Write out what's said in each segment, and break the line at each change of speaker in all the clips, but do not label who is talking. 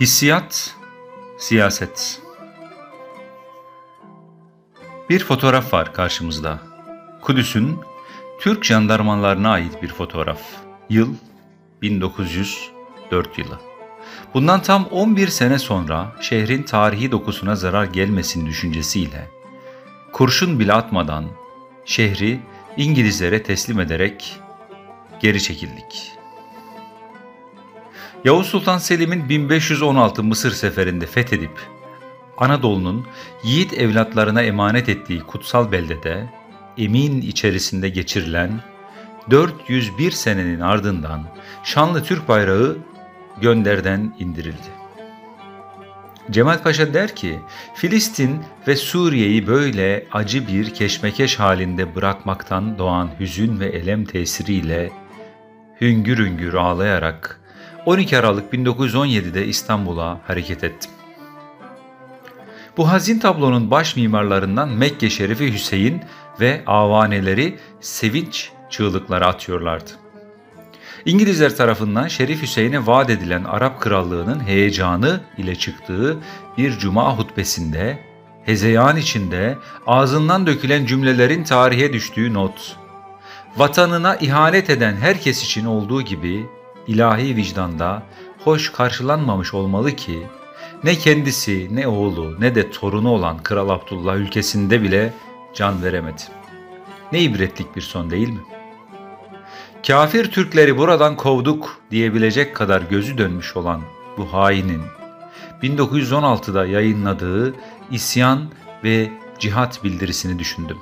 Hissiyat, siyaset. Bir fotoğraf var karşımızda. Kudüs'ün Türk jandarmalarına ait bir fotoğraf. Yıl 1904 yılı. Bundan tam 11 sene sonra şehrin tarihi dokusuna zarar gelmesin düşüncesiyle kurşun bile atmadan şehri İngilizlere teslim ederek geri çekildik. Yavuz Sultan Selim'in 1516 Mısır seferinde fethedip Anadolu'nun yiğit evlatlarına emanet ettiği kutsal beldede emin içerisinde geçirilen 401 senenin ardından şanlı Türk bayrağı gönderden indirildi. Cemal Paşa der ki, Filistin ve Suriye'yi böyle acı bir keşmekeş halinde bırakmaktan doğan hüzün ve elem tesiriyle hüngür hüngür ağlayarak 12 Aralık 1917'de İstanbul'a hareket ettim. Bu hazin tablonun baş mimarlarından Mekke Şerifi Hüseyin ve avaneleri sevinç çığlıkları atıyorlardı. İngilizler tarafından Şerif Hüseyin'e vaat edilen Arap Krallığı'nın heyecanı ile çıktığı bir cuma hutbesinde hezeyan içinde ağzından dökülen cümlelerin tarihe düştüğü not. Vatanına ihanet eden herkes için olduğu gibi ilahi vicdanda hoş karşılanmamış olmalı ki ne kendisi ne oğlu ne de torunu olan Kral Abdullah ülkesinde bile can veremedi. Ne ibretlik bir son değil mi? Kafir Türkleri buradan kovduk diyebilecek kadar gözü dönmüş olan bu hainin 1916'da yayınladığı isyan ve cihat bildirisini düşündüm.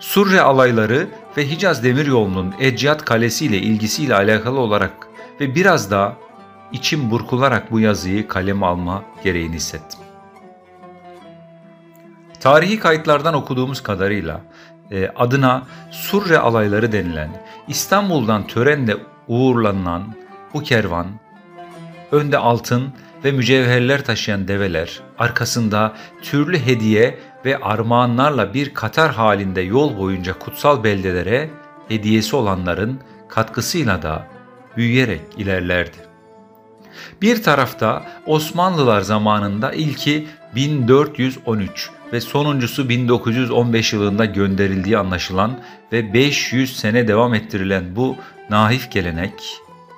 Surre alayları ve Hicaz Demiryolu'nun Ecyat Kalesi ile ilgisiyle alakalı olarak ve biraz da içim burkularak bu yazıyı kaleme alma gereğini hissettim. Tarihi kayıtlardan okuduğumuz kadarıyla e, adına Surre alayları denilen İstanbul'dan törenle uğurlanan bu kervan önde altın ve mücevherler taşıyan develer, arkasında türlü hediye ve armağanlarla bir katar halinde yol boyunca kutsal beldelere hediyesi olanların katkısıyla da büyüyerek ilerlerdi. Bir tarafta Osmanlılar zamanında ilki 1413 ve sonuncusu 1915 yılında gönderildiği anlaşılan ve 500 sene devam ettirilen bu naif gelenek,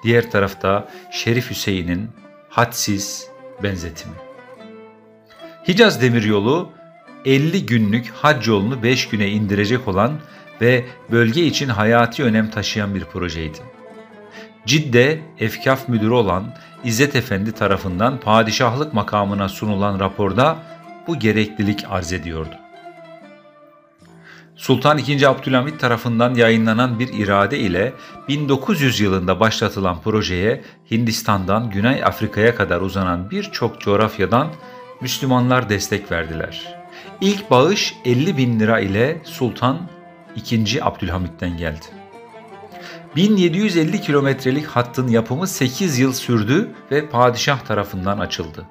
diğer tarafta Şerif Hüseyin'in hadsiz benzetimi. Hicaz Demiryolu 50 günlük hac yolunu 5 güne indirecek olan ve bölge için hayati önem taşıyan bir projeydi. Cidde Efkaf Müdürü olan İzzet Efendi tarafından padişahlık makamına sunulan raporda bu gereklilik arz ediyordu. Sultan II. Abdülhamit tarafından yayınlanan bir irade ile 1900 yılında başlatılan projeye Hindistan'dan Güney Afrika'ya kadar uzanan birçok coğrafyadan Müslümanlar destek verdiler. İlk bağış 50 bin lira ile Sultan II. Abdülhamit'ten geldi. 1750 kilometrelik hattın yapımı 8 yıl sürdü ve padişah tarafından açıldı.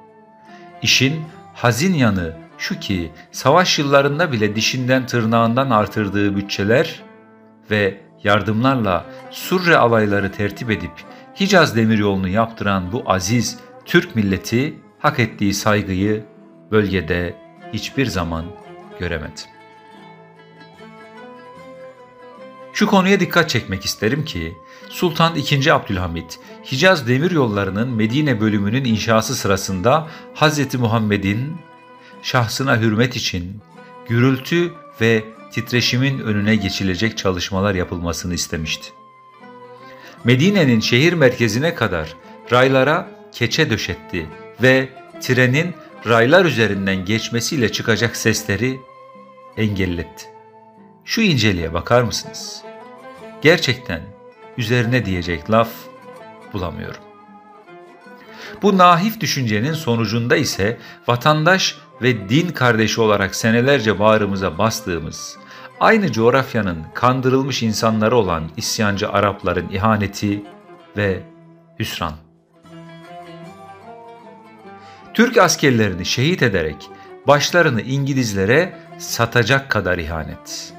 İşin hazin yanı şu ki savaş yıllarında bile dişinden tırnağından artırdığı bütçeler ve yardımlarla Surre alayları tertip edip Hicaz demiryolunu yaptıran bu aziz Türk milleti hak ettiği saygıyı bölgede hiçbir zaman göremedi. Şu konuya dikkat çekmek isterim ki Sultan II. Abdülhamit Hicaz demiryollarının Medine bölümünün inşası sırasında Hz. Muhammed'in şahsına hürmet için gürültü ve titreşimin önüne geçilecek çalışmalar yapılmasını istemişti. Medine'nin şehir merkezine kadar raylara keçe döşetti ve trenin raylar üzerinden geçmesiyle çıkacak sesleri engelletti. Şu inceliğe bakar mısınız? Gerçekten üzerine diyecek laf bulamıyorum. Bu nahif düşüncenin sonucunda ise vatandaş ve din kardeşi olarak senelerce bağrımıza bastığımız, aynı coğrafyanın kandırılmış insanları olan isyancı Arapların ihaneti ve hüsran. Türk askerlerini şehit ederek başlarını İngilizlere satacak kadar ihanet.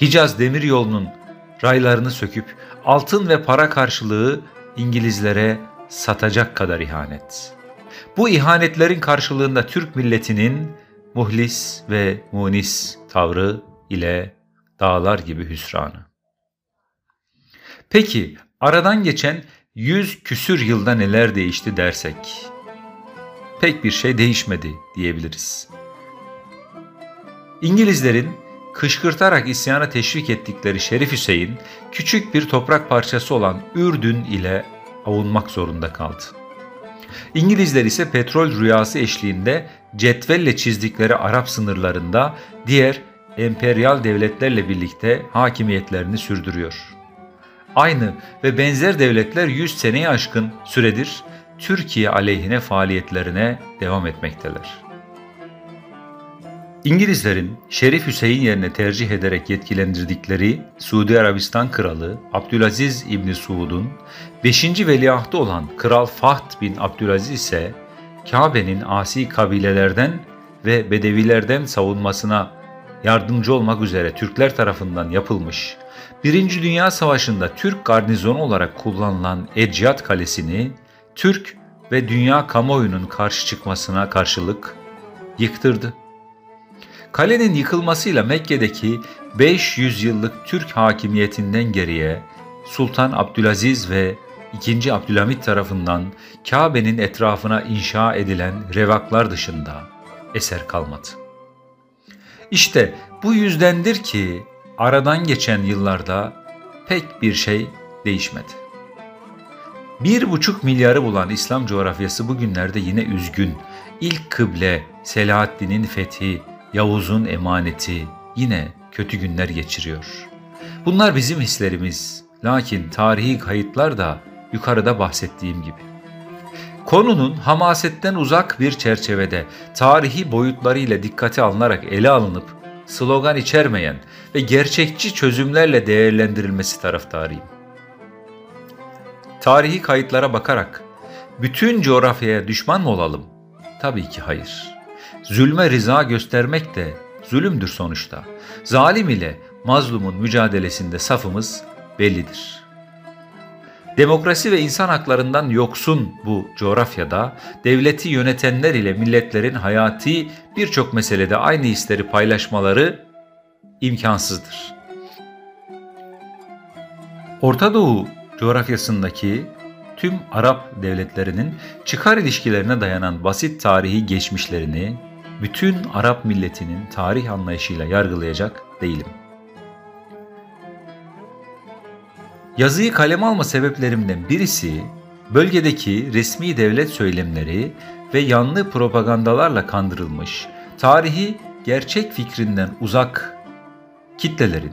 Hicaz demiryolunun raylarını söküp altın ve para karşılığı İngilizlere satacak kadar ihanet. Bu ihanetlerin karşılığında Türk milletinin muhlis ve munis tavrı ile dağlar gibi hüsranı. Peki aradan geçen yüz küsür yılda neler değişti dersek? Pek bir şey değişmedi diyebiliriz. İngilizlerin kışkırtarak isyana teşvik ettikleri Şerif Hüseyin, küçük bir toprak parçası olan Ürdün ile avunmak zorunda kaldı. İngilizler ise petrol rüyası eşliğinde cetvelle çizdikleri Arap sınırlarında diğer emperyal devletlerle birlikte hakimiyetlerini sürdürüyor. Aynı ve benzer devletler 100 seneye aşkın süredir Türkiye aleyhine faaliyetlerine devam etmekteler. İngilizlerin Şerif Hüseyin yerine tercih ederek yetkilendirdikleri Suudi Arabistan Kralı Abdülaziz İbni Suud'un 5. veliahtı olan Kral Fahd bin Abdülaziz ise Kabe'nin asi kabilelerden ve bedevilerden savunmasına yardımcı olmak üzere Türkler tarafından yapılmış, Birinci Dünya Savaşı'nda Türk garnizonu olarak kullanılan Eciyat Kalesi'ni Türk ve dünya kamuoyunun karşı çıkmasına karşılık yıktırdı. Kalenin yıkılmasıyla Mekke'deki 500 yıllık Türk hakimiyetinden geriye Sultan Abdülaziz ve 2. Abdülhamit tarafından Kabe'nin etrafına inşa edilen revaklar dışında eser kalmadı. İşte bu yüzdendir ki aradan geçen yıllarda pek bir şey değişmedi. Bir buçuk milyarı bulan İslam coğrafyası bugünlerde yine üzgün. İlk kıble, Selahaddin'in fethi, Yavuz'un emaneti yine kötü günler geçiriyor. Bunlar bizim hislerimiz. Lakin tarihi kayıtlar da yukarıda bahsettiğim gibi. Konunun hamasetten uzak bir çerçevede tarihi boyutlarıyla dikkate alınarak ele alınıp slogan içermeyen ve gerçekçi çözümlerle değerlendirilmesi taraftarıyım. Tarihi kayıtlara bakarak bütün coğrafyaya düşman mı olalım? Tabii ki hayır. Zulme rıza göstermek de zulümdür sonuçta. Zalim ile mazlumun mücadelesinde safımız bellidir. Demokrasi ve insan haklarından yoksun bu coğrafyada devleti yönetenler ile milletlerin hayati birçok meselede aynı hisleri paylaşmaları imkansızdır. Orta Doğu coğrafyasındaki tüm Arap devletlerinin çıkar ilişkilerine dayanan basit tarihi geçmişlerini bütün Arap milletinin tarih anlayışıyla yargılayacak değilim. Yazıyı kaleme alma sebeplerimden birisi bölgedeki resmi devlet söylemleri ve yanlı propagandalarla kandırılmış, tarihi gerçek fikrinden uzak kitlelerin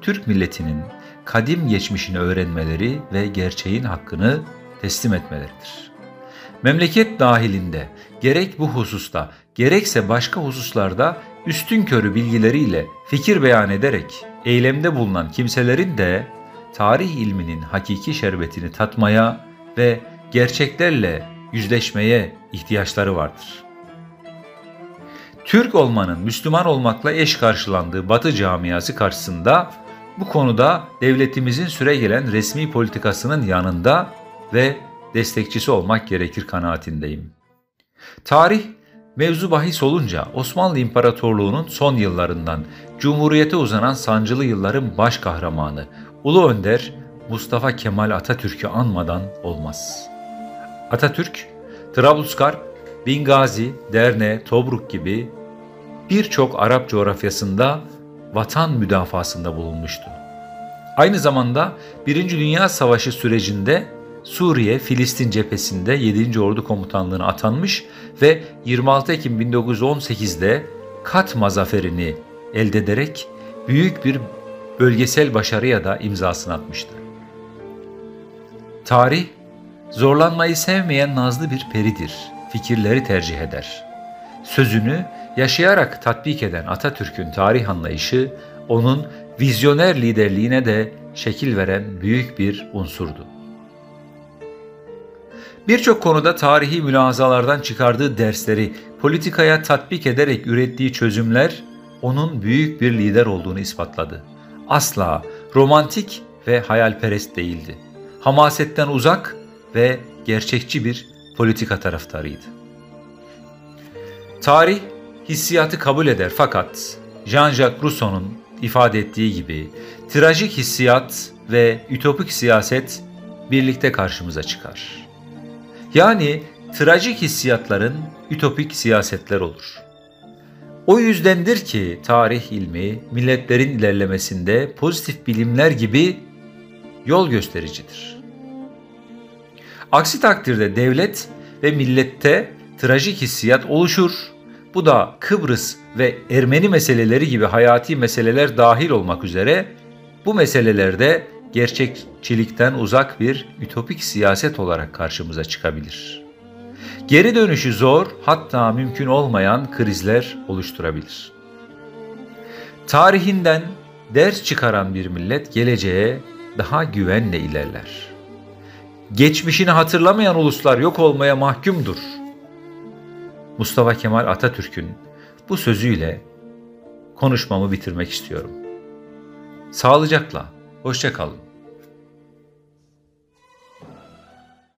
Türk milletinin kadim geçmişini öğrenmeleri ve gerçeğin hakkını teslim etmeleridir. Memleket dahilinde gerek bu hususta gerekse başka hususlarda üstün körü bilgileriyle fikir beyan ederek eylemde bulunan kimselerin de tarih ilminin hakiki şerbetini tatmaya ve gerçeklerle yüzleşmeye ihtiyaçları vardır. Türk olmanın Müslüman olmakla eş karşılandığı Batı camiası karşısında bu konuda devletimizin süre gelen resmi politikasının yanında ve destekçisi olmak gerekir kanaatindeyim. Tarih mevzu bahis olunca Osmanlı İmparatorluğu'nun son yıllarından Cumhuriyete uzanan sancılı yılların baş kahramanı Ulu Önder Mustafa Kemal Atatürk'ü anmadan olmaz. Atatürk, Trablusgarp, Bingazi, Derne, Tobruk gibi birçok Arap coğrafyasında vatan müdafasında bulunmuştu. Aynı zamanda Birinci Dünya Savaşı sürecinde Suriye, Filistin cephesinde 7. Ordu Komutanlığı'na atanmış ve 26 Ekim 1918'de Katma zaferini elde ederek büyük bir bölgesel başarıya da imzasını atmıştı. Tarih, zorlanmayı sevmeyen nazlı bir peridir, fikirleri tercih eder. Sözünü yaşayarak tatbik eden Atatürk'ün tarih anlayışı, onun vizyoner liderliğine de şekil veren büyük bir unsurdu. Birçok konuda tarihi mülazalardan çıkardığı dersleri politikaya tatbik ederek ürettiği çözümler onun büyük bir lider olduğunu ispatladı. Asla romantik ve hayalperest değildi. hamasetten uzak ve gerçekçi bir politika taraftarıydı. Tarih hissiyatı kabul eder fakat Jean-Jacques Rousseau'nun ifade ettiği gibi trajik hissiyat ve ütopik siyaset birlikte karşımıza çıkar. Yani trajik hissiyatların ütopik siyasetler olur. O yüzdendir ki tarih ilmi milletlerin ilerlemesinde pozitif bilimler gibi yol göstericidir. Aksi takdirde devlet ve millette trajik hissiyat oluşur. Bu da Kıbrıs ve Ermeni meseleleri gibi hayati meseleler dahil olmak üzere bu meselelerde gerçekçilikten uzak bir ütopik siyaset olarak karşımıza çıkabilir. Geri dönüşü zor hatta mümkün olmayan krizler oluşturabilir. Tarihinden ders çıkaran bir millet geleceğe daha güvenle ilerler. Geçmişini hatırlamayan uluslar yok olmaya mahkumdur. Mustafa Kemal Atatürk'ün bu sözüyle konuşmamı bitirmek istiyorum. Sağlıcakla, hoşça kalın.